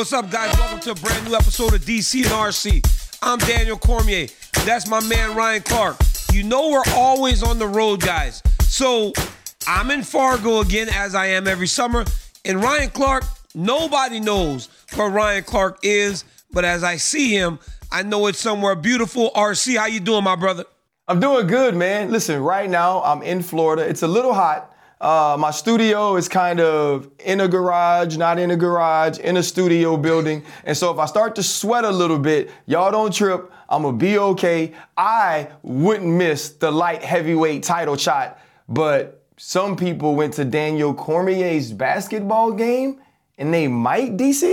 What's up, guys? Welcome to a brand new episode of DC and RC. I'm Daniel Cormier. That's my man Ryan Clark. You know we're always on the road, guys. So I'm in Fargo again, as I am every summer. And Ryan Clark, nobody knows where Ryan Clark is, but as I see him, I know it's somewhere beautiful. RC, how you doing, my brother? I'm doing good, man. Listen, right now I'm in Florida. It's a little hot. Uh, my studio is kind of in a garage, not in a garage, in a studio building. And so if I start to sweat a little bit, y'all don't trip. I'm gonna be okay. I wouldn't miss the light heavyweight title shot, but some people went to Daniel Cormier's basketball game and they might DC.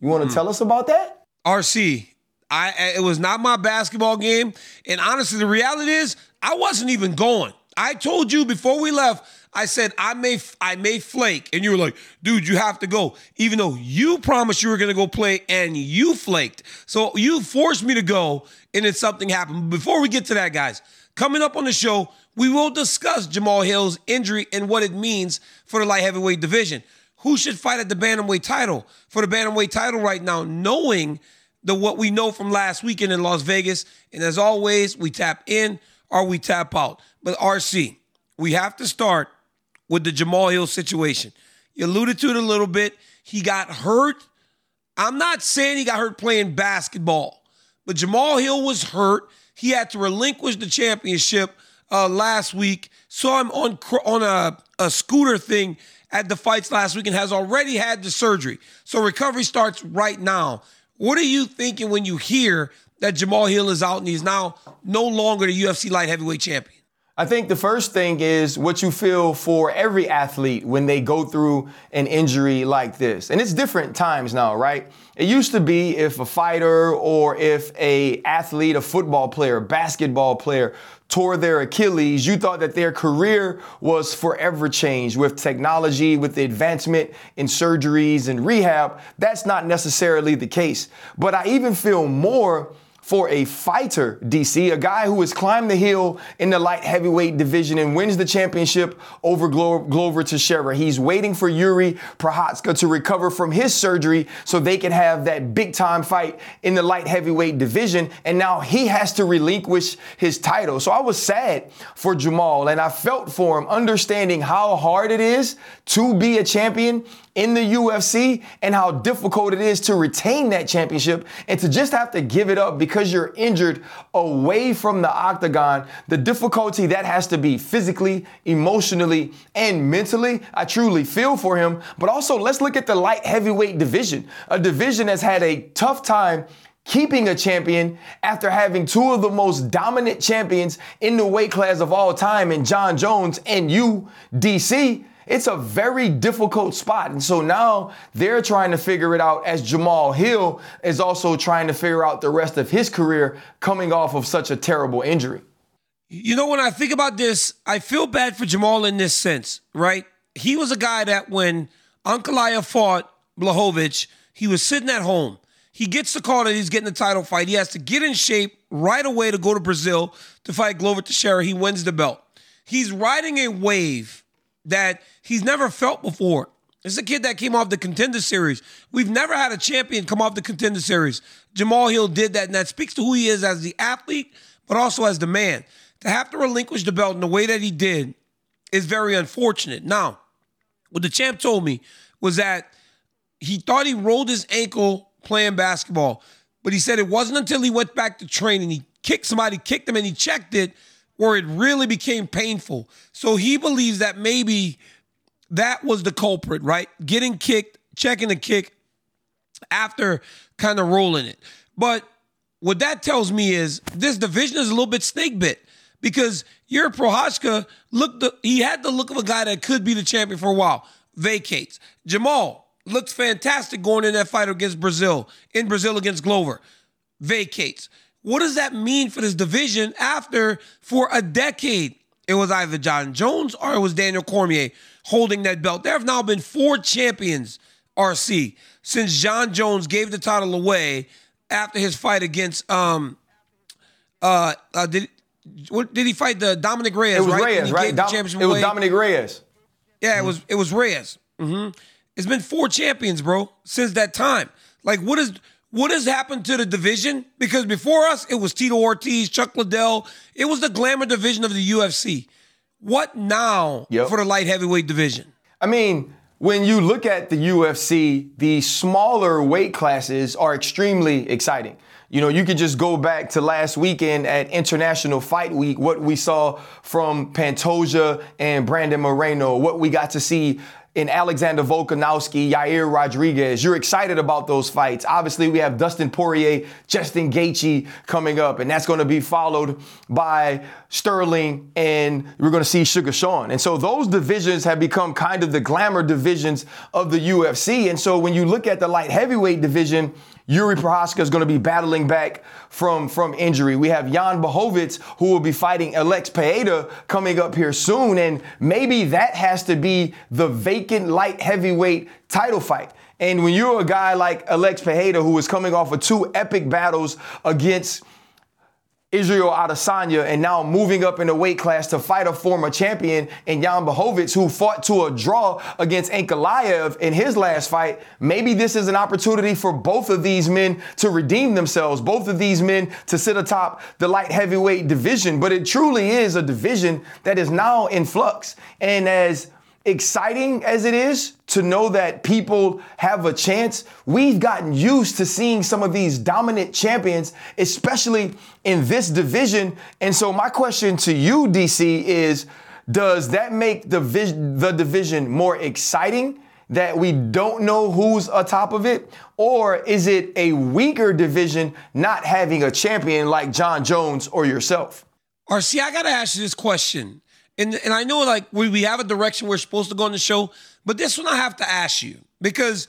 You want to mm. tell us about that? RC, I it was not my basketball game, and honestly, the reality is I wasn't even going. I told you before we left. I said I may I may flake, and you were like, "Dude, you have to go," even though you promised you were going to go play and you flaked. So you forced me to go, and then something happened. Before we get to that, guys, coming up on the show, we will discuss Jamahal Hill's injury and what it means for the light heavyweight division. Who should fight at the bantamweight title for the bantamweight title right now, knowing the what we know from last weekend in Las Vegas. And as always, we tap in or we tap out. But RC, we have to start with the Jamahal Hill situation. You alluded to it a little bit. He got hurt. I'm not saying he got hurt playing basketball, but Jamahal Hill was hurt. He had to relinquish the championship uh, last week. Saw him on on a, a scooter thing at the fights last week and has already had the surgery. So recovery starts right now. What are you thinking when you hear that Jamahal Hill is out and he's now no longer the UFC light heavyweight champion? I think the first thing is what you feel for every athlete when they go through an injury like this. And it's different times now, right? It used to be if a fighter or if a athlete, a football player, basketball player tore their Achilles, you thought that their career was forever changed with technology, with the advancement in surgeries and rehab. That's not necessarily the case. But I even feel more for a fighter, DC, a guy who has climbed the hill in the light heavyweight division and wins the championship over Glo- Glover Teixeira. He's waiting for Yuri Prochazka to recover from his surgery so they can have that big time fight in the light heavyweight division. And now he has to relinquish his title. So I was sad for Jamahal and I felt for him, understanding how hard it is to be a champion in the UFC and how difficult it is to retain that championship and to just have to give it up because you're injured away from the octagon, the difficulty that has to be physically, emotionally, and mentally. I truly feel for him. But also, let's look at the light heavyweight division, a division that's had a tough time keeping a champion after having two of the most dominant champions in the weight class of all time in Jon Jones and you, DC. It's a very difficult spot. And so now they're trying to figure it out as Jamahal Hill is also trying to figure out the rest of his career coming off of such a terrible injury. You know, when I think about this, I feel bad for Jamahal in this sense, right? He was a guy that when Ankalaev fought Blachowicz, he was sitting at home. He gets the call that he's getting the title fight. He has to get in shape right away to go to Brazil to fight Glover Teixeira. He wins the belt. He's riding a wave that he's never felt before. This is a kid that came off the contender series. We've never had a champion come off the contender series. Jamahal Hill did that, and that speaks to who he is as the athlete, but also as the man. To have to relinquish the belt in the way that he did is very unfortunate. Now, what the champ told me was that he thought he rolled his ankle playing basketball, but he said it wasn't until he went back to training, he kicked somebody, kicked him, and he checked it where it really became painful. So he believes that maybe that was the culprit, right? Getting kicked, checking the kick after kind of rolling it. But what that tells me is this division is a little bit snake bit because Yuri Prochazka looked he had the look of a guy that could be the champion for a while. Vacates. Jamahal looks fantastic going in that fight against Brazil, in Brazil against Glover. Vacates. What does that mean for this division after, for a decade, it was either Jon Jones or it was Daniel Cormier holding that belt? There have now been four champions, RC, since Jon Jones gave the title away after his fight against, um, uh, uh did, what, did he fight the Dominick Reyes? It was right? Reyes, right? Dom- it was Dominick Reyes. Yeah, it was it was Reyes. Mm-hmm. It's been four champions, bro, since that time. Like, what is what has happened to the division? Because before us, it was Tito Ortiz, Chuck Liddell. It was the glamour division of the UFC. What now Yep. for the light heavyweight division? I mean, when you look at the UFC, the smaller weight classes are extremely exciting. You know, you could just go back to last weekend at International Fight Week, what we saw from Pantoja and Brandon Moreno, what we got to see in Alexander Volkanovski, Yair Rodriguez. You're excited about those fights. Obviously, we have Dustin Poirier, Justin Gaethje coming up, and that's going to be followed by Sterling, and we're going to see Sugar Sean. And so those divisions have become kind of the glamour divisions of the UFC. And so when you look at the light heavyweight division, Yuri Prochazka is going to be battling back from, from injury. We have Jan Blachowicz who will be fighting Alex Pereira coming up here soon. And maybe that has to be the vacant light heavyweight title fight. And when you're a guy like Alex Pereira who is coming off of two epic battles against Israel Adesanya and now moving up in the weight class to fight a former champion in Jan Blachowicz who fought to a draw against Ankalaev in his last fight. Maybe this is an opportunity for both of these men to redeem themselves, both of these men to sit atop the light heavyweight division. But it truly is a division that is now in flux. And as exciting as it is to know that people have a chance, we've gotten used to seeing some of these dominant champions, especially in this division. And so, my question to you, DC, is does that make the, the division more exciting? That we don't know who's atop of it? Or is it a weaker division not having a champion like Jon Jones or yourself? RC, I gotta ask you this question. And, and I know like we, we have a direction we're supposed to go on the show, but this one I have to ask you because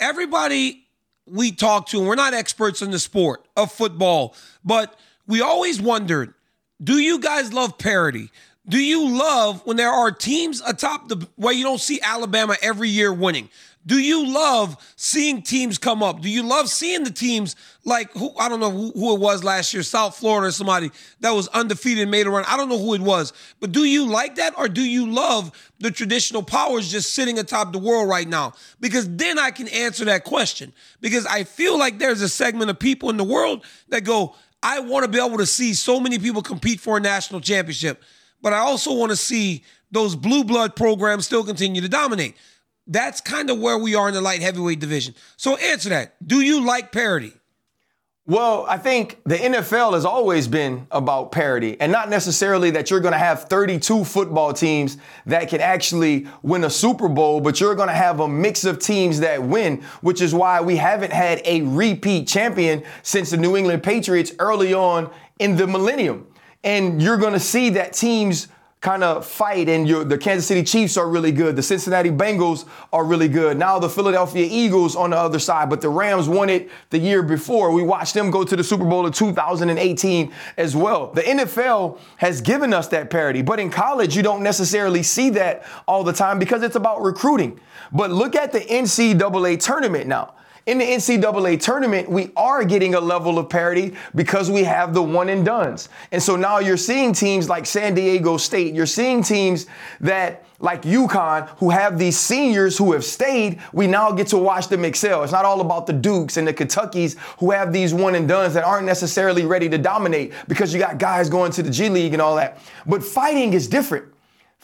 everybody we talk to, and we're not experts in the sport of football, but we always wondered, do you guys love parity? Do you love when there are teams atop the where you don't see Alabama every year winning? Do you love seeing teams come up? Do you love seeing the teams like who I don't know who, who it was last year, South Florida or somebody that was undefeated made a run? I don't know who it was, but do you like that or do you love the traditional powers just sitting atop the world right now? Because then I can answer that question. Because I feel like there's a segment of people in the world that go, I want to be able to see so many people compete for a national championship, but I also want to see those blue blood programs still continue to dominate. That's kind of where we are in the light heavyweight division. So answer that. Do you like parity? Well, I think the NFL has always been about parity and not necessarily that you're going to have 32 football teams that can actually win a Super Bowl, but you're going to have a mix of teams that win, which is why we haven't had a repeat champion since the New England Patriots early on in the millennium. And you're going to see that teams kind of fight and the Kansas City Chiefs are really good. The Cincinnati Bengals are really good. Now the Philadelphia Eagles on the other side, but the Rams won it the year before. We watched them go to the Super Bowl in 2018 as well. The NFL has given us that parity, but in college you don't necessarily see that all the time because it's about recruiting. But look at the NCAA tournament now. In the NCAA tournament, we are getting a level of parity because we have the one and dones. And so now you're seeing teams like San Diego State, you're seeing teams that like UConn who have these seniors who have stayed, we now get to watch them excel. It's not all about the Dukes and the Kentuckies who have these one and dones that aren't necessarily ready to dominate because you got guys going to the G League and all that. But fighting is different.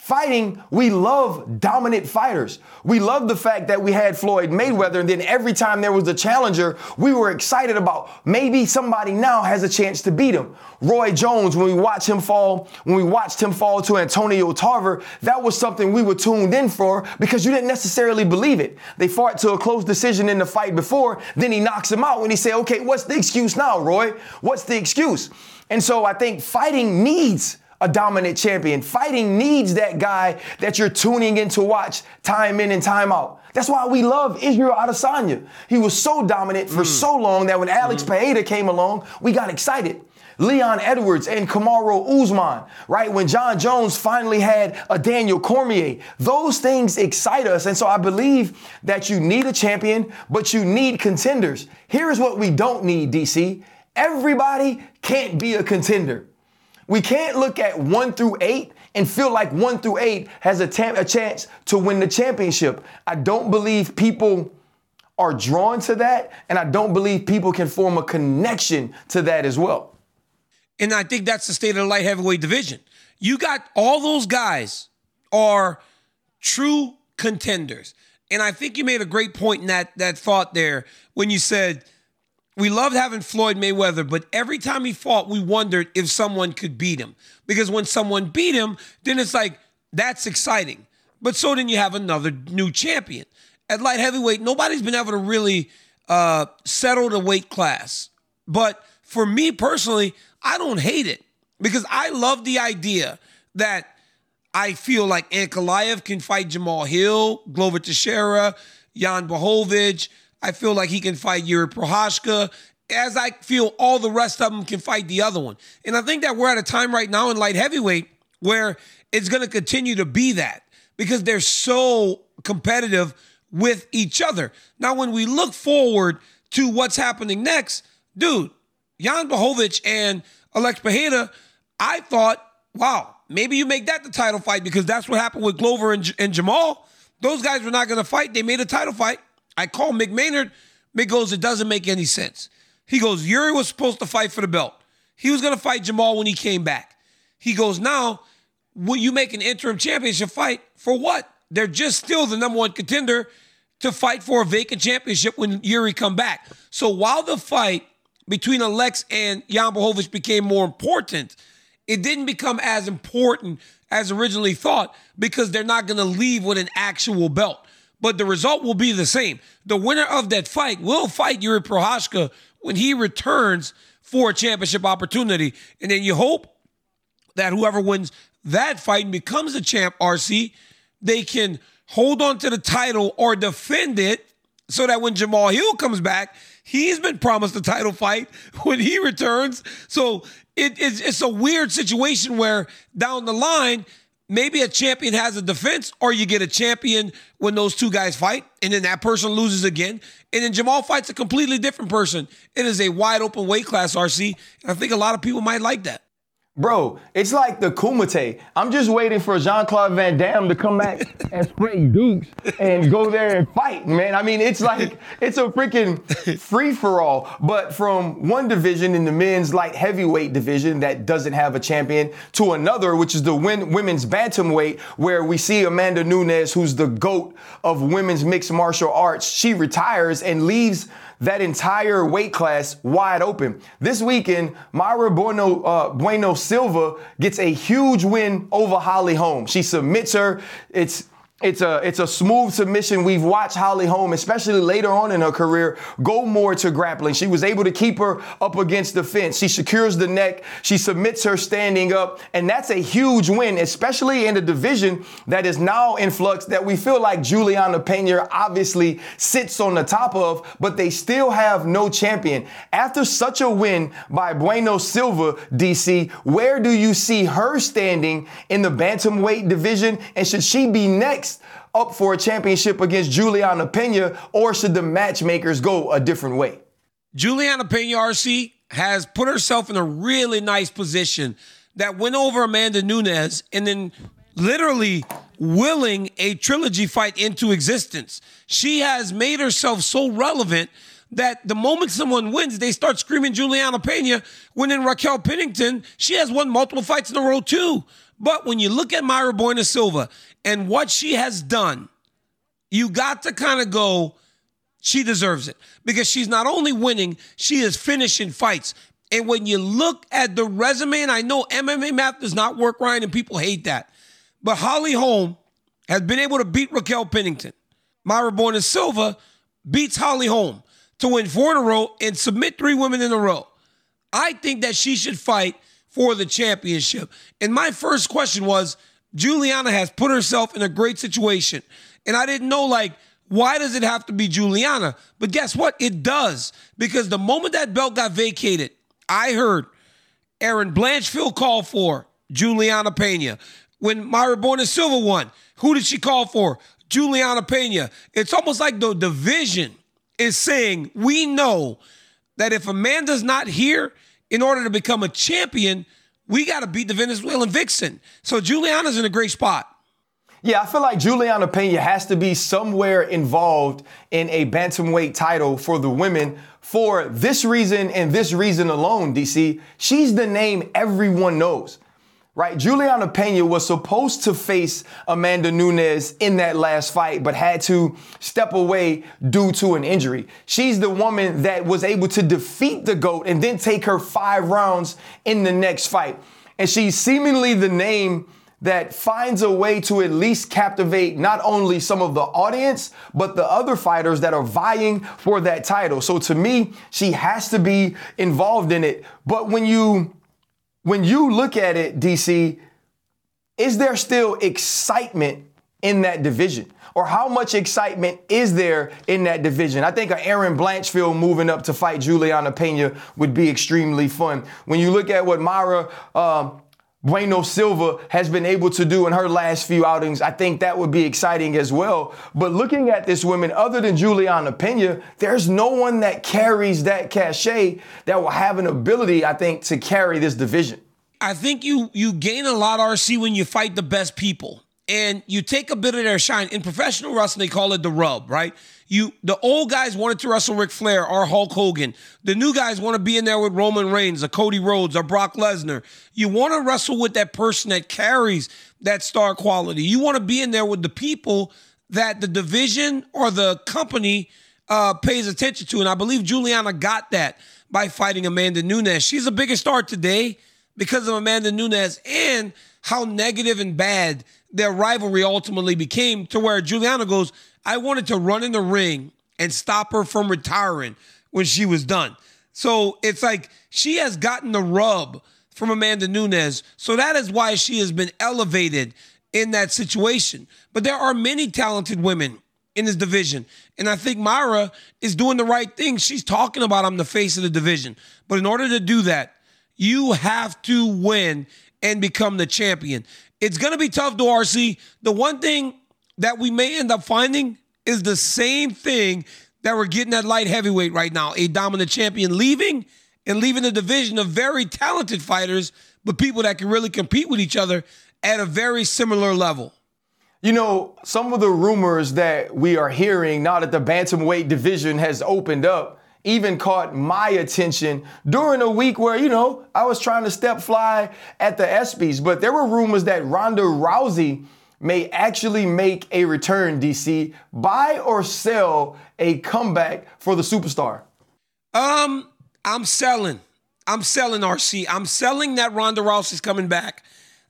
Fighting, we love dominant fighters. We love the fact that we had Floyd Mayweather, and then every time there was a challenger, we were excited about maybe somebody now has a chance to beat him. Roy Jones, when we watched him fall, when we watched him fall to Antonio Tarver, that was something we were tuned in for because you didn't necessarily believe it. They fought to a close decision in the fight before, then he knocks him out, and he said, okay, what's the excuse now, Roy? What's the excuse? And so I think fighting needs a dominant champion. Fighting needs that guy that you're tuning in to watch time in and time out. That's why we love Israel Adesanya. He was so dominant for hmm. so long that when Alex hmm. Pereira came along, we got excited. Leon Edwards and Kamaru Usman, right? When Jon Jones finally had a Daniel Cormier, those things excite us. And so I believe that you need a champion, but you need contenders. Here's what we don't need, DC. Everybody can't be a contender. We can't look at one through eight and feel like one through eight has a, tam- a chance to win the championship. I don't believe people are drawn to that, and I don't believe people can form a connection to that as well. And I think that's the state of the light heavyweight division. You got all those guys are true contenders. And I think you made a great point in that that thought there when you said we loved having Floyd Mayweather, but every time he fought, we wondered if someone could beat him. Because when someone beat him, then it's like, that's exciting. But so then you have another new champion. At light heavyweight, nobody's been able to really uh, settle the weight class. But for me personally, I don't hate it because I love the idea that I feel like Ankalaev can fight Jamahal Hill, Glover Teixeira, Jan Blachowicz. I feel like he can fight Yuri Prochazka, as I feel all the rest of them can fight the other one. And I think that we're at a time right now in light heavyweight where it's going to continue to be that because they're so competitive with each other. Now, when we look forward to what's happening next, dude, Jan Blachowicz and Alex Pereira, I thought, wow, maybe you make that the title fight because that's what happened with Glover and, and Jamahal. Those guys were not going to fight. They made a title fight. I call Mick Maynard. Mick goes, it doesn't make any sense. He goes, Yuri was supposed to fight for the belt. He was going to fight Jamahal when he came back. He goes, now, will you make an interim championship fight for what? They're just still the number one contender to fight for a vacant championship when Yuri come back. So while the fight between Alex and Jan Blachowicz became more important, it didn't become as important as originally thought because they're not going to leave with an actual belt. But the result will be the same. The winner of that fight will fight Yuri Prochazka when he returns for a championship opportunity. And then you hope that whoever wins that fight and becomes the champ, RC, they can hold on to the title or defend it so that when Jamahal Hill comes back, he's been promised a title fight when he returns. So it, it's, it's a weird situation where down the line, maybe a champion has a defense, or you get a champion when those two guys fight, and then that person loses again. And then Jamahal fights a completely different person. It is a wide open weight class, RC. And I think a lot of people might like that. Bro, it's like the Kumite. I'm just waiting for Jean Claude Van Damme to come back and spray dukes and go there and fight, man. I mean, it's like, it's a freaking free for all. But from one division in the men's light heavyweight division that doesn't have a champion to another, which is the women's bantamweight, where we see Amanda Nunes, who's the GOAT of women's mixed martial arts. She retires and leaves that entire weight class wide open. This weekend, Mayra Bueno, uh, bueno Silva gets a huge win over Holly Holm. She submits her. It's it's a it's a smooth submission. We've watched Holly Holm, especially later on in her career, go more to grappling. She was able to keep her up against the fence. She secures the neck. She submits her standing up, and that's a huge win, especially in a division that is now in flux. That we feel like Juliana Pena obviously sits on the top of, but they still have no champion. After such a win by Bueno Silva, DC, where do you see her standing in the bantamweight division, and should she be next? Next up for a championship against Juliana Pena, or should the matchmakers go a different way? Juliana Pena RC has put herself in a really nice position that went over Amanda Nunes and then literally willing a trilogy fight into existence. She has made herself so relevant that the moment someone wins, they start screaming Juliana Pena. When in Raquel Pennington, she has won multiple fights in a row too. But when you look at Mayra Bueno Silva and what she has done, you got to kind of go, she deserves it. Because she's not only winning, she is finishing fights. And when you look at the resume, and I know MMA math does not work, Ryan, and people hate that. But Holly Holm has been able to beat Raquel Pennington. Mayra Bueno Silva beats Holly Holm to win four in a row and submit three women in a row. I think that she should fight for the championship. And my first question was Juliana has put herself in a great situation. And I didn't know, like, why does it have to be Juliana? But guess what? It does. Because the moment that belt got vacated, I heard Erin Blanchfield call for Juliana Pena. When Mayra Bueno Silva won, who did she call for? Juliana Pena. It's almost like the division is saying, we know that if Amanda's not here, in order to become a champion, we got to beat the Venezuelan vixen. So Juliana's in a great spot. Yeah, I feel like Juliana Pena has to be somewhere involved in a bantamweight title for the women for this reason and this reason alone, DC. She's the name everyone knows right? Juliana Pena was supposed to face Amanda Nunes in that last fight, but had to step away due to an injury. She's the woman that was able to defeat the GOAT and then take her five rounds in the next fight. And she's seemingly the name that finds a way to at least captivate not only some of the audience, but the other fighters that are vying for that title. So to me, she has to be involved in it. But when you when you look at it, DC, is there still excitement in that division? Or how much excitement is there in that division? I think Erin Blanchfield moving up to fight Juliana Pena would be extremely fun. When you look at what Mayra um, Bueno Silva has been able to do in her last few outings, I think that would be exciting as well. But looking at this woman, other than Juliana Pena, there's no one that carries that cachet that will have an ability, I think, to carry this division. I think you you gain a lot RC when you fight the best people and you take a bit of their shine. In professional wrestling, they call it the rub, right? You the old guys wanted to wrestle Ric Flair or Hulk Hogan. The new guys want to be in there with Roman Reigns or Cody Rhodes or Brock Lesnar. You want to wrestle with that person that carries that star quality. You want to be in there with the people that the division or the company uh, pays attention to. And I believe Juliana got that by fighting Amanda Nunes. She's a bigger star today because of Amanda Nunes and how negative and bad their rivalry ultimately became to where Juliana goes, I wanted to run in the ring and stop her from retiring when she was done. So it's like she has gotten the rub from Amanda Nunes. So that is why she has been elevated in that situation. But there are many talented women in this division. And I think Mayra is doing the right thing. She's talking about I'm the face of the division. But in order to do that, you have to win and become the champion. It's going to be tough to RC. The one thing that we may end up finding is the same thing that we're getting at light heavyweight right now a dominant champion leaving and leaving the division of very talented fighters, but people that can really compete with each other at a very similar level. You know, some of the rumors that we are hearing now that the bantamweight division has opened up even caught my attention during a week where, you know, I was trying to step fly at the ESPYs. But there were rumors that Ronda Rousey may actually make a return, DC. Buy or sell a comeback for the superstar? Um, I'm selling. I'm selling RC. I'm selling that Ronda Rousey's coming back.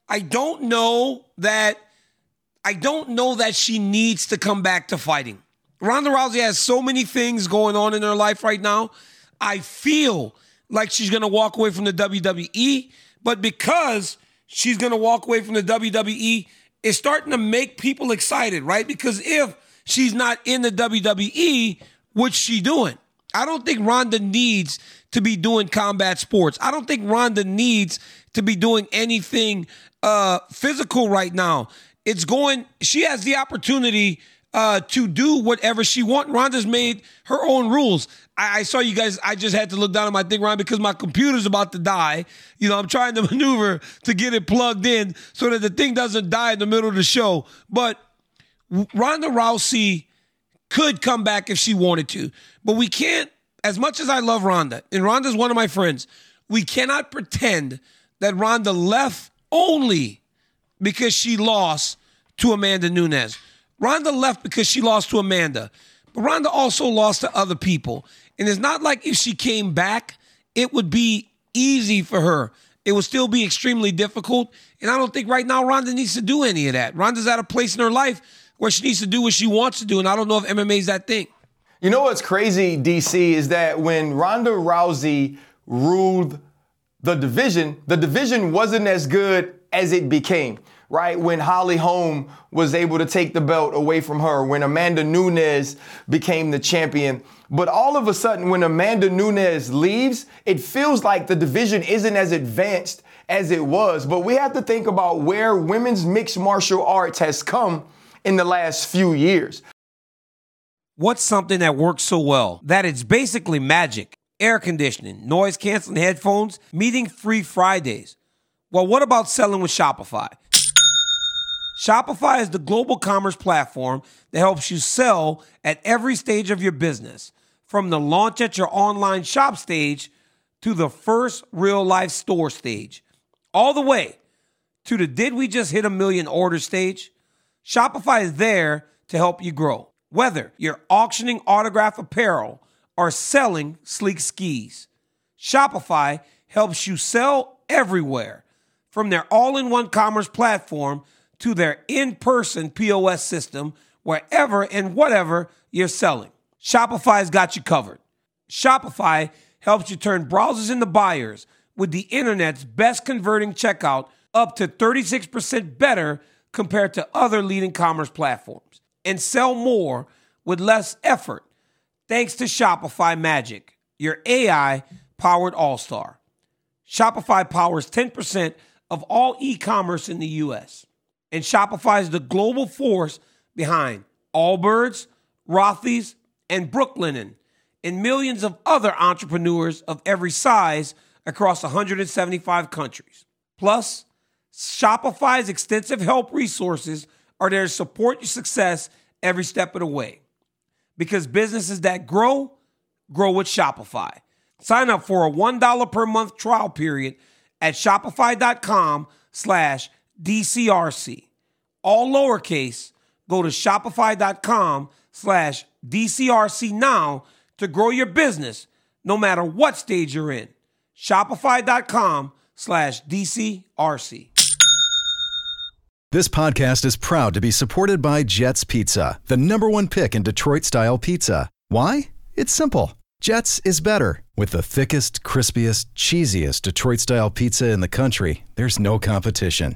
I don't know that I don't know that she needs to come back to fighting. Ronda Rousey has so many things going on in her life right now. I feel like she's going to walk away from the WWE, but because she's going to walk away from the WWE, it's starting to make people excited, right? Because if she's not in the WWE, what's she doing? I don't think Ronda needs to be doing combat sports. I don't think Ronda needs to be doing anything uh, physical right now. It's going, she has the opportunity uh, to do whatever she wants. Ronda's made her own rules. I, I, saw you guys. I just had to look down at my thing, Ron, because my computer's about to die. You know, I'm trying to maneuver to get it plugged in so that the thing doesn't die in the middle of the show. But Ronda Rousey could come back if she wanted to, but we can't. As much as I love Ronda, and Ronda's one of my friends, we cannot pretend that Ronda left only because she lost to Amanda Nunes. Ronda left because she lost to Amanda, but Ronda also lost to other people. And it's not like if she came back, it would be easy for her. It would still be extremely difficult. And I don't think right now Ronda needs to do any of that. Ronda's at a place in her life where she needs to do what she wants to do. And I don't know if MMA is that thing. You know what's crazy, DC, is that when Ronda Rousey ruled the division, the division wasn't as good as it became right? When Holly Holm was able to take the belt away from her, when Amanda Nunes became the champion. But all of a sudden, when Amanda Nunes leaves, it feels like the division isn't as advanced as it was. But we have to think about where women's mixed martial arts has come in the last few years. What's something that works so well that it's basically magic? Air conditioning, noise canceling headphones, meeting free Fridays. Well, what about selling with Shopify? Shopify is the global commerce platform that helps you sell at every stage of your business, from the launch at your online shop stage to the first real life store stage, all the way to the did we just hit a million order stage? Shopify is there to help you grow. Whether you're auctioning autograph apparel or selling sleek skis, Shopify helps you sell everywhere from their all in one commerce platform to their in person POS system, wherever and whatever you're selling. Shopify's got you covered. Shopify helps you turn browsers into buyers with the internet's best converting checkout up to 36% better compared to other leading commerce platforms and sell more with less effort thanks to Shopify Magic, your AI powered all star. Shopify powers 10% of all e commerce in the US. And Shopify is the global force behind Allbirds, Rothy's, and Brooklinen, and millions of other entrepreneurs of every size across 175 countries. Plus, Shopify's extensive help resources are there to support your success every step of the way. Because businesses that grow, grow with Shopify. Sign up for a $1 per month trial period at shopify.com slash DCRC. All lowercase, go to shopify.com slash DCRC now to grow your business no matter what stage you're in. Shopify.com slash DCRC. This podcast is proud to be supported by Jets Pizza, the number one pick in Detroit style pizza. Why? It's simple. Jets is better. With the thickest, crispiest, cheesiest Detroit style pizza in the country, there's no competition.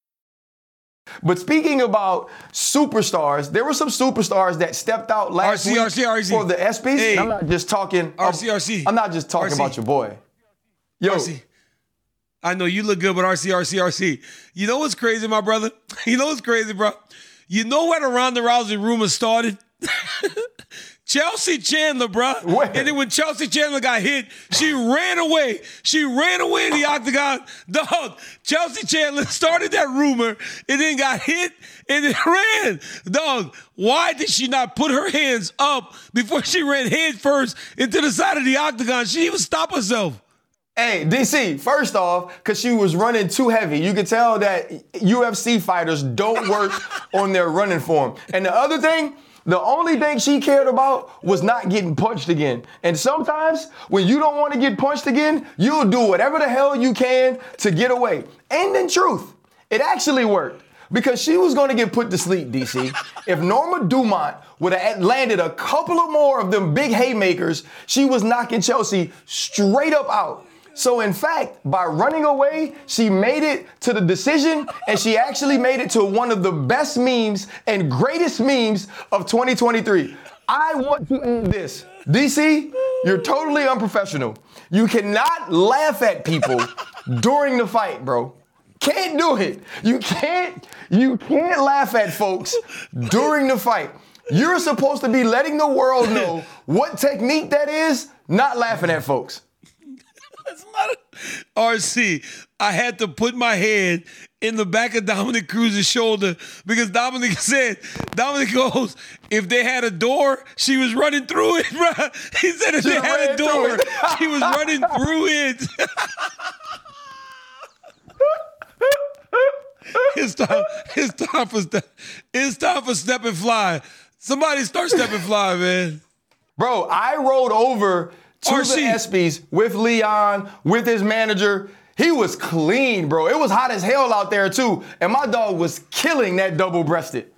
But speaking about superstars, there were some superstars that stepped out last RC, week RC, RC. for the ESPYs. Hey. I'm not just talking. RC, RC. I'm not just talking RC. about your boy. Yo, RC. I know you look good, but RC, RC, RC. You know what's crazy, my brother? You know what's crazy, bro? You know where the Ronda Rousey rumor started? Chelsea Chandler, bro. Where? And then when Chelsea Chandler got hit, she ran away. She ran away in the octagon. Dog, Chelsea Chandler started that rumor and then got hit and then ran. Dog, why did she not put her hands up before she ran head first into the side of the octagon? She didn't even stop herself. Hey, DC, first off, because she was running too heavy. You could tell that UFC fighters don't work on their running form. And the other thing, the only thing she cared about was not getting punched again. And sometimes when you don't want to get punched again, you'll do whatever the hell you can to get away. And in truth, it actually worked. Because she was going to get put to sleep, DC. if Norma Dumont would have landed a couple of more of them big haymakers, she was knocking Chelsea straight up out. So in fact, by running away, she made it to the decision and she actually made it to one of the best memes and greatest memes of 2023. I want to end this. DC, you're totally unprofessional. You cannot laugh at people during the fight, bro. can't do it. You can't, you can't laugh at folks during the fight. You're supposed to be letting the world know what technique that is, not laughing at folks. That's not a, RC. I had to put my head in the back of Dominick Cruz's shoulder because Dominick said, Dominick goes, if they had a door, she was running through it, bro. He said if She they had a door, she was running through it. it's time. It's time for step. It's time for step and fly. Somebody start step and fly, man. Bro, I rolled over the ESPYs with Leon, with his manager. He was clean, bro. It was hot as hell out there, too. And my dog was killing that double breasted.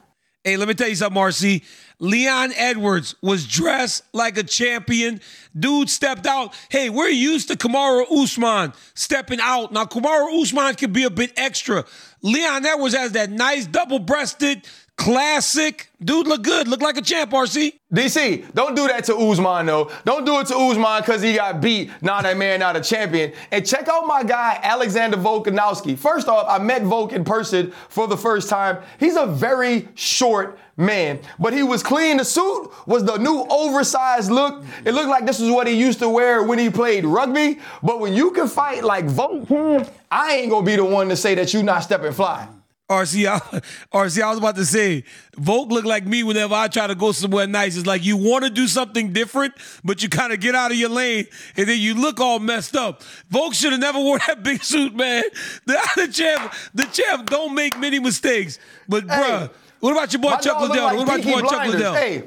Hey, let me tell you something, Marcy. Leon Edwards was dressed like a champion. Dude stepped out. Hey, we're used to Kamaru Usman stepping out. Now, Kamaru Usman can be a bit extra. Leon Edwards has that nice double-breasted, classic. Dude look good. Look like a champ, RC. DC, don't do that to Usman, though. Don't do it to Usman because he got beat. Now that man not a champion. And check out my guy, Alexander Volkanovski. First off, I met Volk in person for the first time. He's a very short man, but he was clean. The suit was the new oversized look. It looked like this is what he used to wear when he played rugby. But when you can fight like Volk hmm, I ain't gonna be the one to say that you not stepping fly. RC, I, RC, I was about to say, Volk look like me whenever I try to go somewhere nice. It's like you want to do something different, but you kind of get out of your lane, and then you look all messed up. Volk should have never wore that big suit, man. The, the champ, the champ don't make many mistakes. But bruh, what about your boy Chuck Liddell? like what about your boy Chuck Liddell? Hey,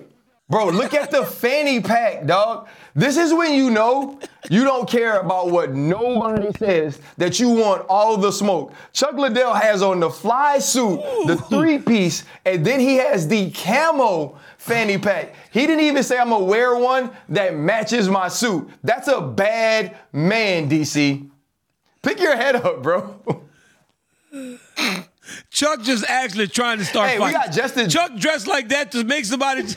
bro, look at the fanny pack, dog. This is when you know you don't care about what nobody says, that you want all the smoke. Chuck Liddell has on the fly suit, the three piece, and then he has the camo fanny pack. He didn't even say I'm gonna wear one that matches my suit. That's a bad man, DC. Pick your head up, bro. Chuck just actually trying to start Hey, we fighting. got Justin- Chuck dressed like that to make somebody.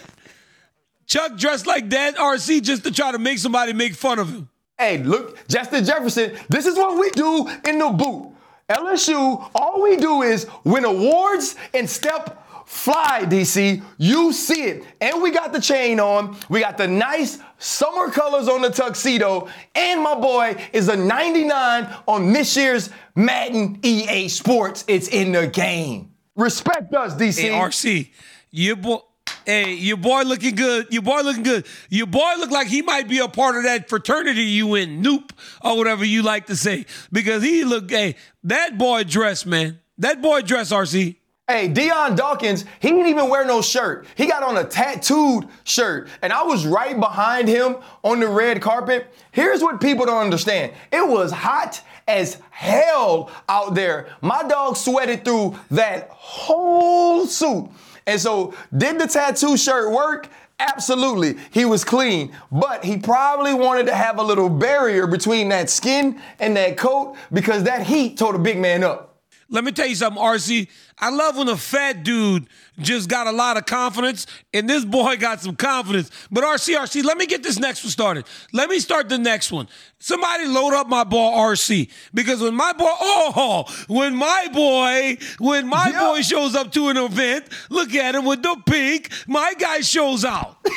Chuck dressed like that, RC, just to try to make somebody make fun of him. Hey, look, Justin Jefferson, this is what we do in the boot. LSU, all we do is win awards and step fly, DC. You see it. And we got the chain on. We got the nice summer colors on the tuxedo. And my boy is a 99 on this year's Madden EA Sports. It's in the game. Respect us, DC. Hey, RC, your boy. Hey, your boy looking good. Your boy looking good. Your boy look like he might be a part of that fraternity you in, Nupe, or whatever you like to say. Because he look, hey, that boy dress, man. That boy dress, RC. Hey, Dion Dawkins, he didn't even wear no shirt. He got on a tattooed shirt. And I was right behind him on the red carpet. Here's what people don't understand it was hot as hell out there. My dog sweated through that whole suit. And so, did the tattoo shirt work? Absolutely. He was clean, but he probably wanted to have a little barrier between that skin and that coat because that heat tore the big man up. Let me tell you something, RC. I love when a fat dude just got a lot of confidence, and this boy got some confidence. But RC, RC, let me get this next one started. Let me start the next one. Somebody load up my ball, RC because when my boy, oh, when my boy, when my Yeah. boy shows up to an event, look at him with the pink. My guy shows out.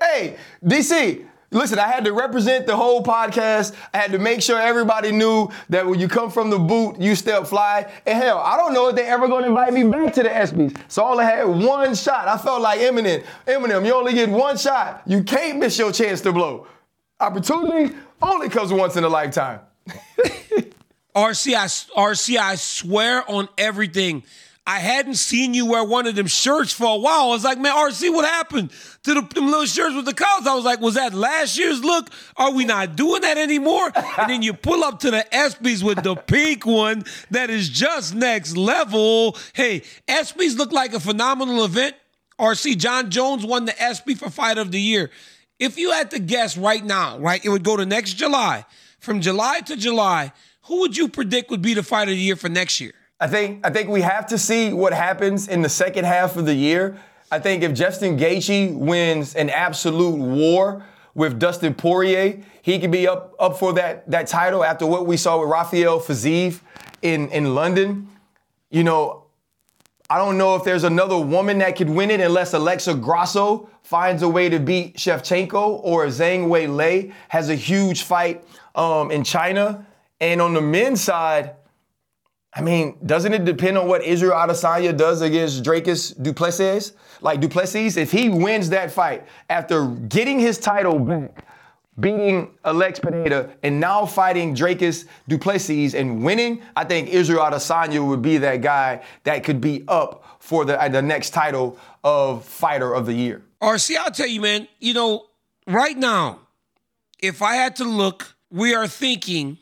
Hey, DC, listen, I had to represent the whole podcast. I had to make sure everybody knew that when you come from the boot, you step fly. And hell, I don't know if they ever gonna invite me back to the ESPYs. So all I had one shot. I felt like Eminem. Eminem, you only get one shot. You can't miss your chance to blow. Opportunity only comes once in a lifetime. RC, I, RC, I swear on everything. I hadn't seen you wear one of them shirts for a while. I was like, man, RC, what happened to the, them little shirts with the colors? I was like, was that last year's look? Are we not doing that anymore? and then you pull up to the ESPYs with the pink one that is just next level. Hey, ESPYs look like a phenomenal event. RC, Jon Jones won the ESPY for Fight of the Year. If you had to guess right now, right, it would go to next July. From July to July, who would you predict would be the fight of the year for next year? I think I think we have to see what happens in the second half of the year. I think if Justin Gaethje wins an absolute war with Dustin Poirier. He could be up up for that that title after what we saw with Rafael Fiziev in in London. You know, I don't know if there's another woman that could win it unless Alexa Grasso finds a way to beat Shevchenko or Zhang Weili has a huge fight um, in China. And on the men's side, I mean, doesn't it depend on what Israel Adesanya does against Dricus Du Plessis? Like Du Plessis, if he wins that fight after getting his title back, beating Alex Pereira, and now fighting Dricus Du Plessis and winning, I think Israel Adesanya would be that guy that could be up for the, uh, the next title of Fighter of the Year. RC, I'll tell you, man, you know, right now, if I had to look, we are thinking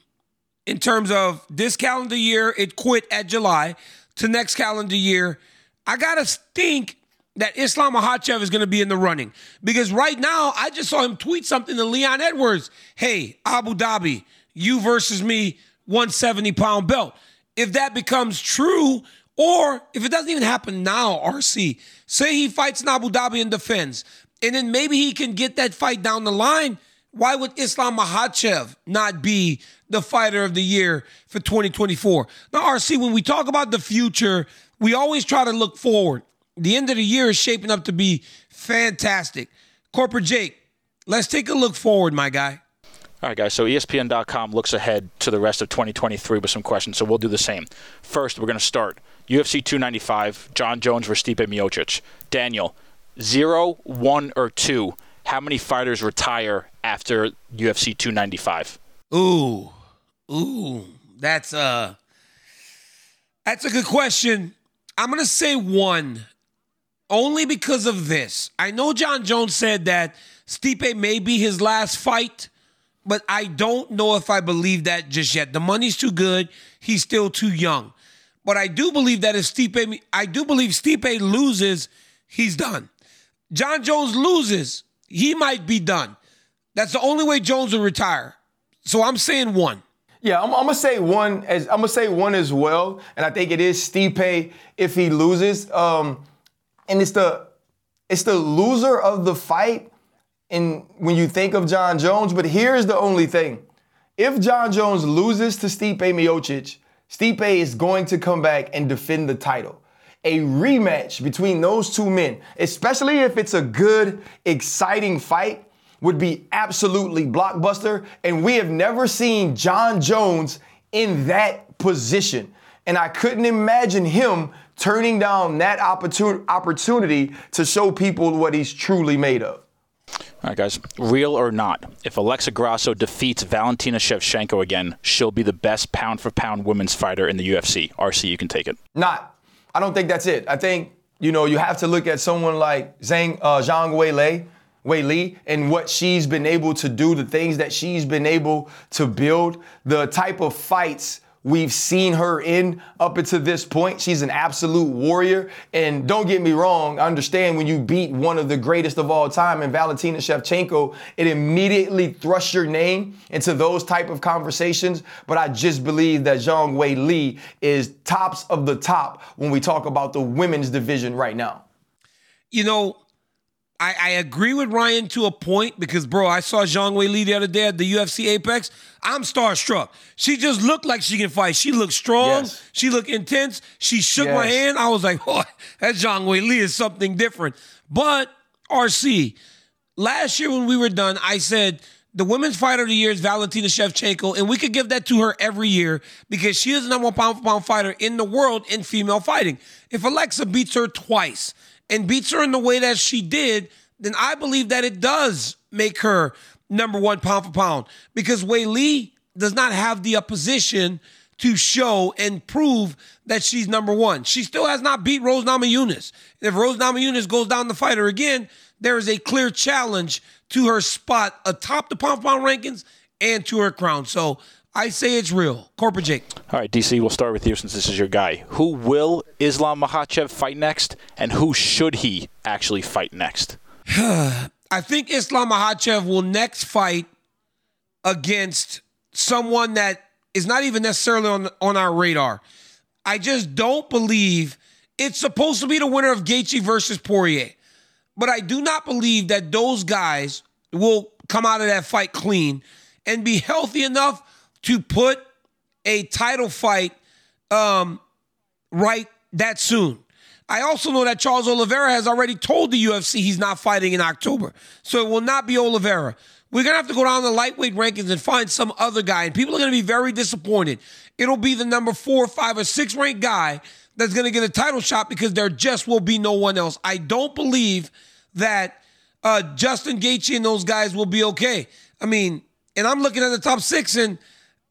in terms of this calendar year, it quit at July, to next calendar year, I gotta think that Islam Makhachev is gonna be in the running. Because right now, I just saw him tweet something to Leon Edwards. Hey, Abu Dhabi, you versus me, 170 pound belt. If that becomes true, or if it doesn't even happen now, RC, say he fights in Abu Dhabi and defends, and then maybe he can get that fight down the line. Why would Islam Makhachev not be the fighter of the year for 2024? Now, RC, when we talk about the future, we always try to look forward. The end of the year is shaping up to be fantastic. Corporate Jake, let's take a look forward, my guy. All right, guys. So ESPN.com looks ahead to the rest of 2023 with some questions. So we'll do the same. First, we're going to start UFC 295, Jon Jones versus Stipe Miocic. Daniel, zero, one, or two. How many fighters retire after UFC 295? Ooh, ooh, that's a that's a good question. I'm gonna say one, only because of this. I know Jon Jones said that Stipe may be his last fight, but I don't know if I believe that just yet. The money's too good. He's still too young. But I do believe that if Stipe, I do believe Stipe loses, he's done. Jon Jones loses, he might be done. That's the only way Jones will retire. So I'm saying one. Yeah, I'm, I'm, gonna say one as I'm gonna say one as well, and I think it is Stipe if he loses. Um, and it's the it's the loser of the fight. And when you think of Jon Jones, but here's the only thing: if Jon Jones loses to Stipe Miocic, Stipe is going to come back and defend the title. A rematch between those two men, especially if it's a good, exciting fight would be absolutely blockbuster. And we have never seen Jon Jones in that position. And I couldn't imagine him turning down that opportunity to show people what he's truly made of. All right, guys. Real or not, if Alexa Grasso defeats Valentina Shevchenko again, she'll be the best pound for pound women's fighter in the UFC. RC, you can take it. Not. I don't think that's it. I think, you know, you have to look at someone like Zhang, uh, Zhang Weili and what she's been able to do, the things that she's been able to build, the type of fights we've seen her in up until this point. She's an absolute warrior. And don't get me wrong, I understand when you beat one of the greatest of all time in Valentina Shevchenko, it immediately thrusts your name into those type of conversations. But I just believe that Zhang Weili is tops of the top when we talk about the women's division right now. You know, I, I, agree with Ryan to a point because, bro, I saw Zhang Weili the other day at the UFC Apex. I'm starstruck. She just looked like she can fight. She looked strong. Yes. She looked intense. She shook yes. my hand. I was like, oh, that Zhang Weili is something different. But, RC, last year when we were done, I said, the women's fighter of the year is Valentina Shevchenko, and we could give that to her every year because she is the number one pound for pound fighter in the world in female fighting. If Alexa beats her twice, and beats her in the way that she did, then I believe that it does make her number one pound for pound because Weili does not have the opposition to show and prove that she's number one. She still has not beat Rose Namajunas. If Rose Namajunas goes down the fighter again, there is a clear challenge to her spot atop the pound for pound rankings and to her crown. So I say it's real. Corporate Jake. All right, DC, we'll start with you since this is your guy. Who will Islam Makhachev fight next, and who should he actually fight next? I think Islam Makhachev will next fight against someone that is not even necessarily on, on our radar. I just don't believe it's supposed to be the winner of Gaethje versus Poirier. But I do not believe that those guys will come out of that fight clean and be healthy enough to put a title fight um, right that soon. I also know that Charles Oliveira has already told the UFC he's not fighting in October. So it will not be Oliveira. We're going to have to go down the lightweight rankings and find some other guy. And people are going to be very disappointed. It'll be the number four, five, or six ranked guy that's going to get a title shot because there just will be no one else. I don't believe that uh, Justin Gaethje and those guys will be okay. I mean, and I'm looking at the top six, and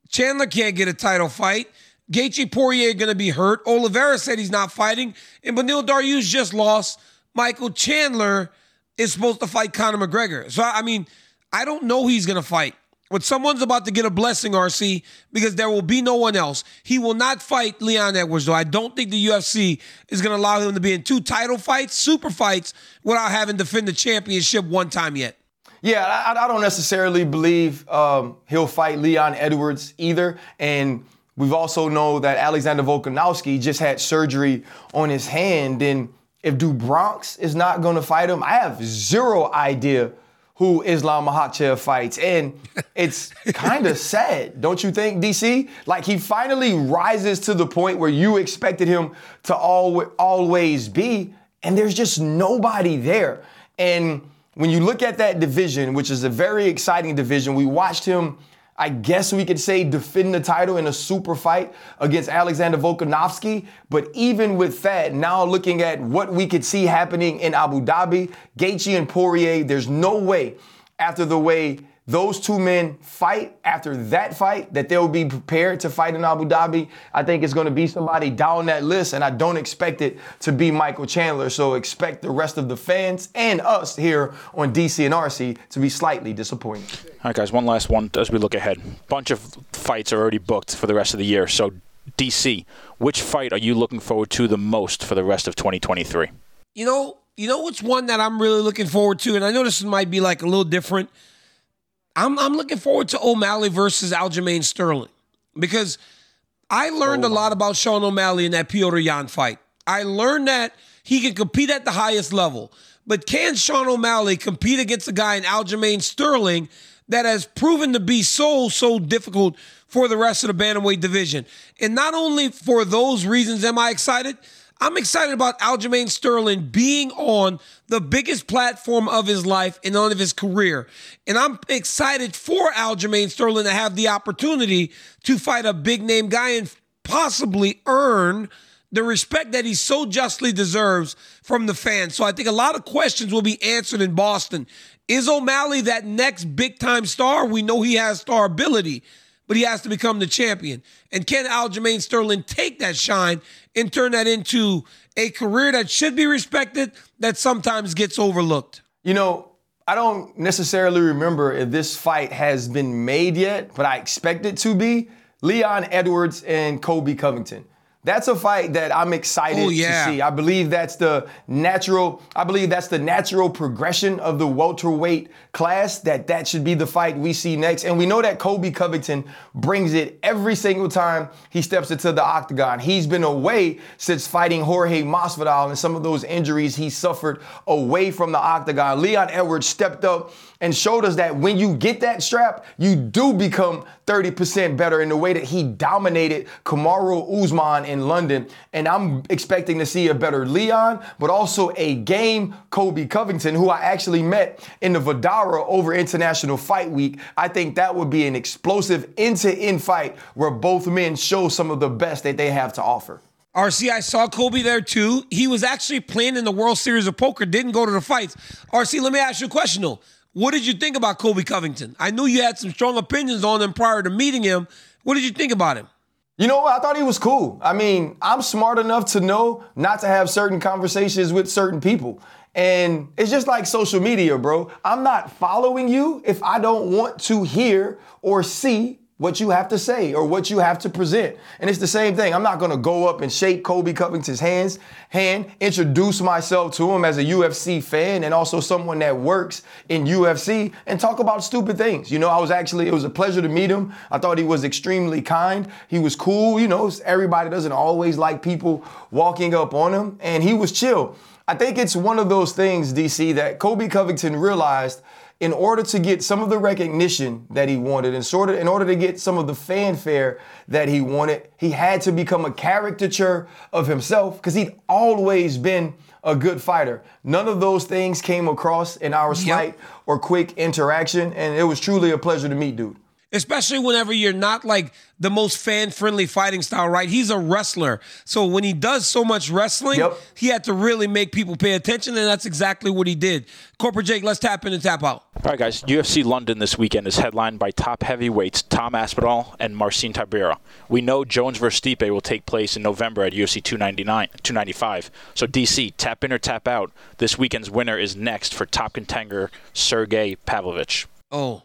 Chandler can't get a title fight. Gaethje Poirier going to be hurt. Oliveira said he's not fighting, and Beneil Dariush just lost. Michael Chandler is supposed to fight Conor McGregor. So I mean, I don't know he's going to fight. But someone's about to get a blessing, RC, because there will be no one else. He will not fight Leon Edwards, though. I don't think the UFC is going to allow him to be in two title fights, super fights, without having to defend the championship one time yet. Yeah, I, I don't necessarily believe um, he'll fight Leon Edwards either. And we've also know that Alexander Volkanovski just had surgery on his hand. And if Do Bronx is not going to fight him, I have zero idea – who Islam Makhachev fights. And it's kind of sad, don't you think, DC? Like he finally rises to the point where you expected him to al- always be, and there's just nobody there. And when you look at that division, which is a very exciting division, we watched him I guess we could say defend the title in a super fight against Alexander Volkanovski. But even with that, now looking at what we could see happening in Abu Dhabi, Gaethje and Poirier, there's no way after the way those two men fight after that fight that they'll be prepared to fight in Abu Dhabi. I think it's going to be somebody down that list, and I don't expect it to be Michael Chandler. So expect the rest of the fans and us here on DC and RC to be slightly disappointed. All right, guys, one last one as we look ahead. Bunch of fights are already booked for the rest of the year. So, DC, which fight are you looking forward to the most for the rest of 2023? You know, you know what's one that I'm really looking forward to, and I know this might be like a little different I'm I'm looking forward to O'Malley versus Aljamain Sterling because I learned oh, a lot about Sean O'Malley in that Petr Yan fight. I learned that he can compete at the highest level, but can Sean O'Malley compete against a guy in Aljamain Sterling that has proven to be so so difficult for the rest of the bantamweight division? And not only for those reasons am I excited. I'm excited about Aljamain Sterling being on the biggest platform of his life and on of his career. And I'm excited for Aljamain Sterling to have the opportunity to fight a big name guy and possibly earn the respect that he so justly deserves from the fans. So I think a lot of questions will be answered in Boston. Is O'Malley that next big time star? We know he has star ability but he has to become the champion. And can Aljamain Sterling take that shine and turn that into a career that should be respected that sometimes gets overlooked? You know, I don't necessarily remember if this fight has been made yet, but I expect it to be. Leon Edwards and Colby Covington. That's a fight that I'm excited oh, yeah. to see. I believe that's the natural. I believe that's the natural progression of the welterweight class. That that should be the fight we see next. And we know that Colby Covington brings it every single time he steps into the octagon. He's been away since fighting Jorge Masvidal and some of those injuries he suffered away from the octagon. Leon Edwards stepped up and showed us that when you get that strap, you do become 30% better in the way that he dominated Kamaru Usman in London. And I'm expecting to see a better Leon, but also a game Colby Covington, who I actually met in the Vdara over International Fight Week. I think that would be an explosive end-to-end fight where both men show some of the best that they have to offer. RC, I saw Colby there too. He was actually playing in the World Series of Poker, didn't go to the fights. RC, let me ask you a question though. What did you think about Colby Covington? I knew you had some strong opinions on him prior to meeting him. What did you think about him? You know what? I thought he was cool. I mean, I'm smart enough to know not to have certain conversations with certain people. And it's just like social media, bro. I'm not following you if I don't want to hear or see what you have to say or what you have to present. And it's the same thing. I'm not gonna go up and shake Colby Covington's hands, hand, introduce myself to him as a UFC fan and also someone that works in UFC and talk about stupid things. You know, I was actually, it was a pleasure to meet him. I thought he was extremely kind. He was cool. You know, everybody doesn't always like people walking up on him and he was chill. I think it's one of those things, DC, that Colby Covington realized in order to get some of the recognition that he wanted, and sort of in order to get some of the fanfare that he wanted, he had to become a caricature of himself because he'd always been a good fighter. None of those things came across in our slight yep. or quick interaction, and it was truly a pleasure to meet, dude especially whenever you're not like the most fan friendly fighting style, right? He's a wrestler. So when he does so much wrestling, yep. he had to really make people pay attention, and that's exactly what he did. Corporate Jake, let's tap in and tap out. All right, guys. UFC London this weekend is headlined by top heavyweights Tom Aspinall and Marcin Tybura. We know Jones versus Stipe will take place in November at UFC 299, 295. So, DC, tap in or tap out. This weekend's winner is next for top contender Sergey Pavlovich. Oh,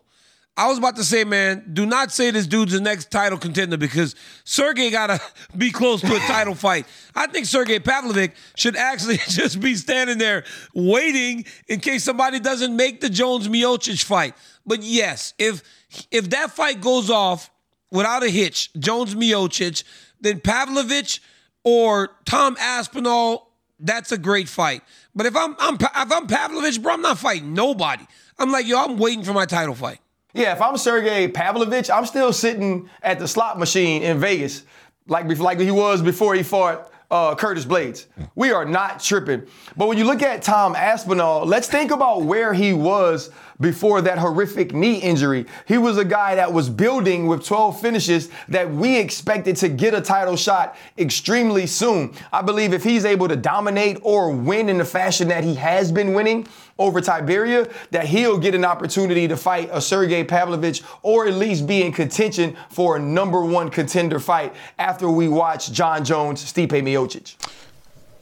I was about to say, man, do not say this dude's the next title contender because Sergey gotta be close to a title fight. I think Sergey Pavlovich should actually just be standing there waiting in case somebody doesn't make the Jones Miocic fight. But yes, if if that fight goes off without a hitch, Jones Miocic, then Pavlovich or Tom Aspinall, that's a great fight. But if I'm, I'm if I'm Pavlovich, bro, I'm not fighting nobody. I'm like, yo, I'm waiting for my title fight. Yeah, if I'm Sergey Pavlovich, I'm still sitting at the slot machine in Vegas, like like he was before he fought uh, Curtis Blaydes. We are not tripping. But when you look at Tom Aspinall, let's think about where he was before that horrific knee injury. He was a guy that was building with 12 finishes that we expected to get a title shot extremely soon. I believe if he's able to dominate or win in the fashion that he has been winning over Tybura, that he'll get an opportunity to fight a Sergey Pavlovich or at least be in contention for a number one contender fight after we watch Jon Jones, Stipe Miocic.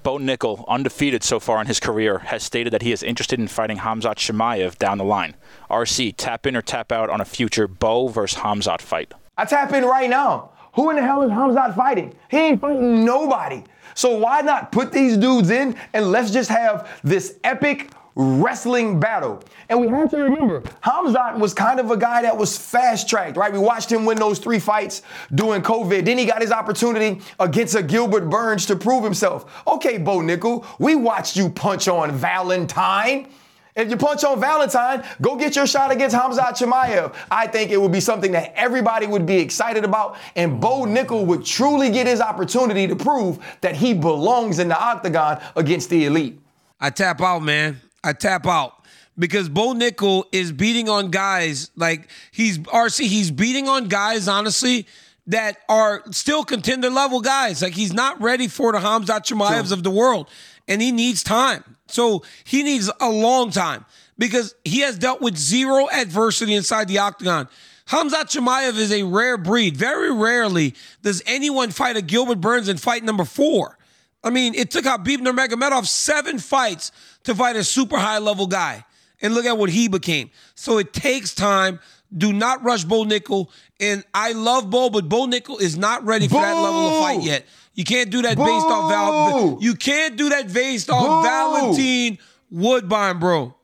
Bo Nickal, undefeated so far in his career, has stated that he is interested in fighting Hamzat Chimaev down the line. RC, tap in or tap out on a future Bo versus Hamzat fight? I tap in right now. Who in the hell is Hamzat fighting? He ain't fighting nobody. So why not put these dudes in and let's just have this epic wrestling battle. And we have to remember, Hamzat was kind of a guy that was fast tracked, right? We watched him win those three fights during COVID. Then he got his opportunity against a Gilbert Burns to prove himself. Okay, Bo Nickal, we watched you punch on Valentine. If you punch on Valentine, go get your shot against Hamzat Chimaev. I think it would be something that everybody would be excited about, and Bo Nickal would truly get his opportunity to prove that he belongs in the octagon against the elite. I tap out, man. I tap out because Bo Nickal is beating on guys like he's RC. He's beating on guys, honestly, that are still contender level guys. Like he's not ready for the Hamzat Chimaevs of the world, and he needs time. So he needs a long time because he has dealt with zero adversity inside the octagon. Hamzat Chimaev is a rare breed. Very rarely does anyone fight a Gilbert Burns in fight number four. I mean, it took out Khabib Nurmagomedov seven fights to fight a super high level guy. And look at what he became. So it takes time. Do not rush Bo Nickal. And I love Bo, but Bo Nickal is not ready for Boo! that level of fight yet. You can't do that Boo! based off Val. You can't do that based off Boo! Valentine Woodbine, bro.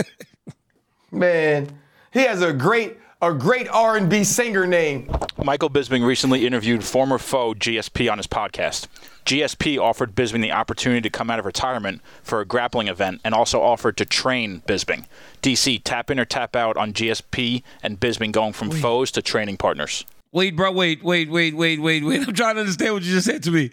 Man, he has a great a great R&B singer name. Michael Bisping recently interviewed former foe GSP on his podcast. GSP offered Bisping the opportunity to come out of retirement for a grappling event and also offered to train Bisping. DC, tap in or tap out on GSP and Bisping going from wait. foes to training partners. Wait, bro, wait, wait, wait, wait, wait, wait. I'm trying to understand what you just said to me.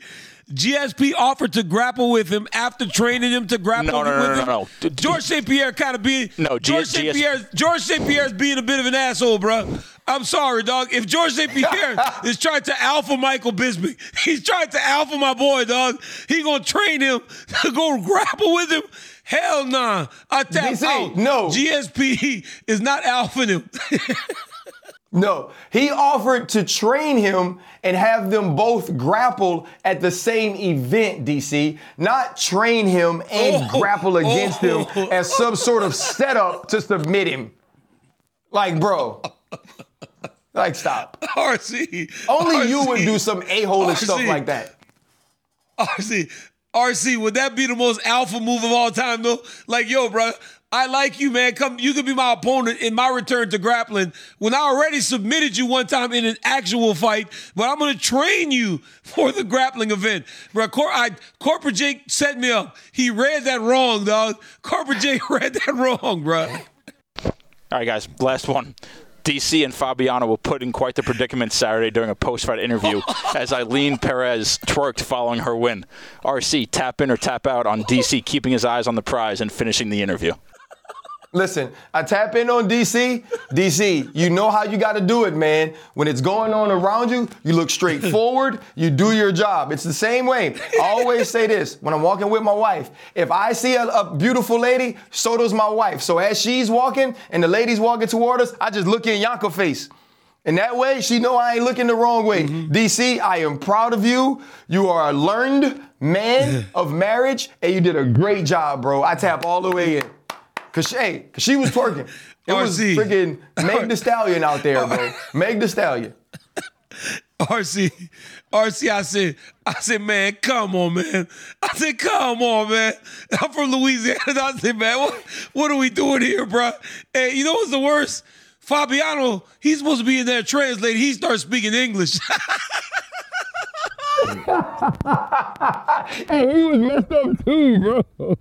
GSP offered to grapple with him after training him to grapple no, no, no, with no, him. No, George St. Pierre kind of being no George St. Pierre. George St. Pierre's being a bit of an asshole, bro. I'm sorry, dog. If George St. Pierre is trying to alpha Michael Bisping, he's trying to alpha my boy, dog. He gonna train him to go grapple with him. Hell nah. I tap DC, out. No. GSP is not alpha him. No, he offered to train him and have them both grapple at the same event, DC, not train him and oh, grapple against oh, him as some sort of setup to submit him. Like, bro. Like, stop. RC. Only RC, you would do some a-hole stuff like that. RC. RC, would that be the most alpha move of all time, though? Like, yo, bro, I like you, man. Come, you could be my opponent in my return to grappling. When I already submitted you one time in an actual fight, but I'm gonna train you for the grappling event. Bro, Cor- I, Corporate Jake set me up. He read that wrong, dog. Corporate Jake read that wrong, bro. All right, guys, last one. DC and Fabiano were put in quite the predicament Saturday during a post-fight interview as Ailin Perez twerked following her win. RC, tap in or tap out on DC keeping his eyes on the prize and finishing the interview. Listen, I tap in on DC. DC, you know how you got to do it, man. When it's going on around you, you look straight forward, you do your job. It's the same way. I always say this when I'm walking with my wife. If I see a, a beautiful lady, so does my wife. So as she's walking and the lady's walking toward us, I just look in Yanko face. And that way, she know I ain't looking the wrong way. Mm-hmm. DC, I am proud of you. You are a learned man of marriage, and you did a great job, bro. I tap all the way in. Cause she, hey, cause she was twerking. It was RC. freaking Meg the Stallion out there, bro. Meg the Stallion. RC, RC, I said, I said, man, come on, man. I said, come on, man. I'm from Louisiana. I said, man, what, what are we doing here, bro? Hey, you know what's the worst? Fabiano, he's supposed to be in there translating. He starts speaking English. Hey, he was messed up too, bro.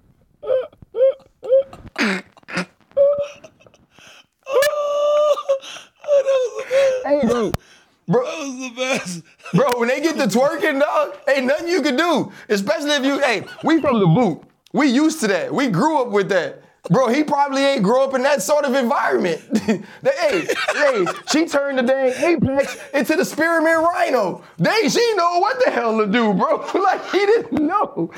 Oh, hey, bro. Bro, that was the best. bro, when they get to twerking, dog, ain't nothing you can do. Especially if you, hey, we from the boot. We used to that. We grew up with that. Bro, he probably ain't grow up in that sort of environment. The- hey, hey, she turned the dang apex into the spearmint rhino. Dang, she know what the hell to do, bro. like he didn't know.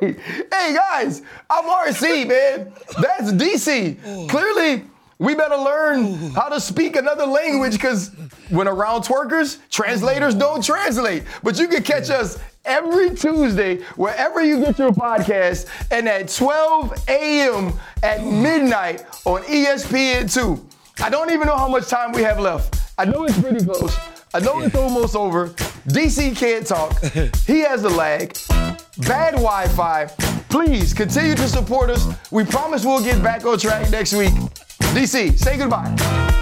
Hey, hey guys, I'm RC, man. That's DC. Clearly, we better learn how to speak another language because when around twerkers, translators don't translate. But you can catch us every Tuesday, wherever you get your podcast, and at 12 a.m. at midnight on E ESPN2. I don't even know how much time we have left. I know it's pretty close. I know it's almost over. DC can't talk. He has a lag. Bad Wi Fi. Please continue to support us. We promise we'll get back on track next week. DC, say goodbye.